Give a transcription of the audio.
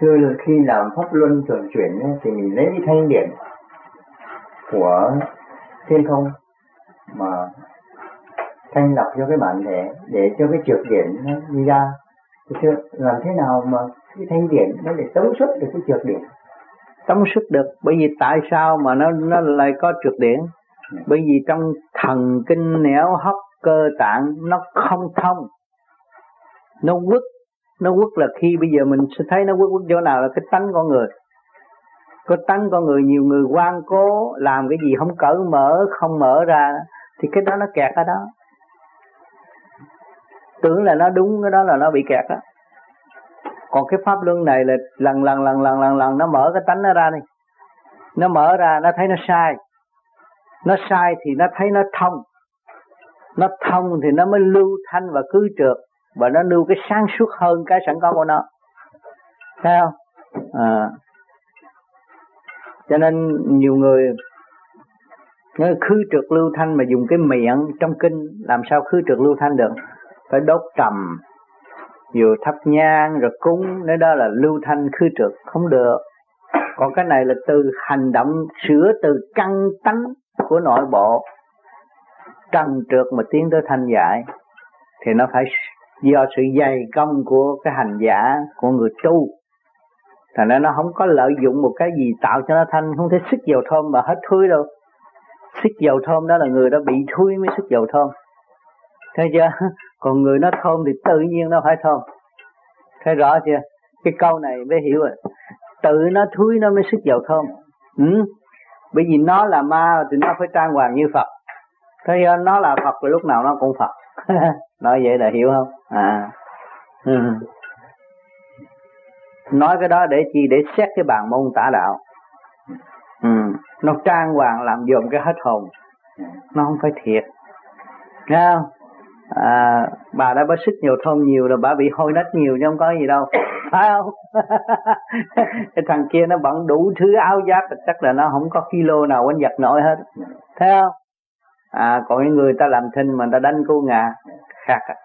thưa là khi làm pháp luân thường chuyển thì mình lấy cái thanh điển của thiên không mà thanh lọc cho cái bản thể để cho cái trượt điển nó đi ra. Thì làm thế nào mà cái thanh điển nó để tống xuất được cái trượt điển? Tống xuất được, bởi vì tại sao mà nó nó lại có trượt điển? Bởi vì trong thần kinh nẻo hấp cơ, tạng nó không thông. Nó quất nó quất là khi bây giờ mình sẽ thấy nó quất quất chỗ nào là cái tánh con người. Có tánh con người, nhiều người quan cố làm cái gì không cởi mở, không mở ra, thì cái đó nó kẹt ở đó. Tưởng là nó đúng, cái đó là nó bị kẹt đó còn cái pháp luân này là lần lần lần lần lần lần nó mở cái tánh nó ra đi. Nó mở ra, nó thấy nó sai. Nó sai thì nó thấy nó thông. Nó thông thì nó mới lưu thanh và cứ trượt và nó lưu cái sáng suốt hơn cái sẵn có của nó. Thấy không? À. cho nên nhiều người nó khứ trượt lưu thanh mà dùng cái miệng trong kinh, làm sao khứ trượt lưu thanh được? Phải đốt trầm, vừa thắp nhang rồi cúng nếu đó là lưu thanh khứ trượt, không được. Còn cái này là từ hành động sửa từ căn tánh của nội bộ. Trần trượt mà tiến tới thanh giải, thì nó phải do sự dày công của cái hành giả, của người tu. Thành ra nó không có lợi dụng một cái gì tạo cho nó thanh, không thể xích dầu thơm mà hết thui đâu. Xích dầu thơm đó là người đó bị thui mới xích dầu thơm. Thấy chưa? Còn người nó thơm thì tự nhiên nó phải thơm. Thấy rõ chưa? Cái câu này mới hiểu rồi. Tự nó thui nó mới xích dầu thơm. Ừ? bởi vì nó là ma thì nó phải trang hoàng như phật thế do nó là phật rồi lúc nào nó cũng phật. Nói vậy là hiểu không? À. Ừ. nói cái đó để chi? Để xét cái bàn môn tả đạo. Ừ. nó trang hoàng làm dồn cái hết hồn. Nó không phải thiệt. Nghe không? À, bà đã bớt sức nhiều thôn nhiều rồi bà bị hôi nách nhiều chứ không có gì đâu. Phải không? Cái thằng kia nó bận đủ thứ áo giáp chắc là nó không có kilo nào quanh giặt nổi hết. Thấy không? À còn những người ta làm thinh mà ta đánh cô ngà khác à.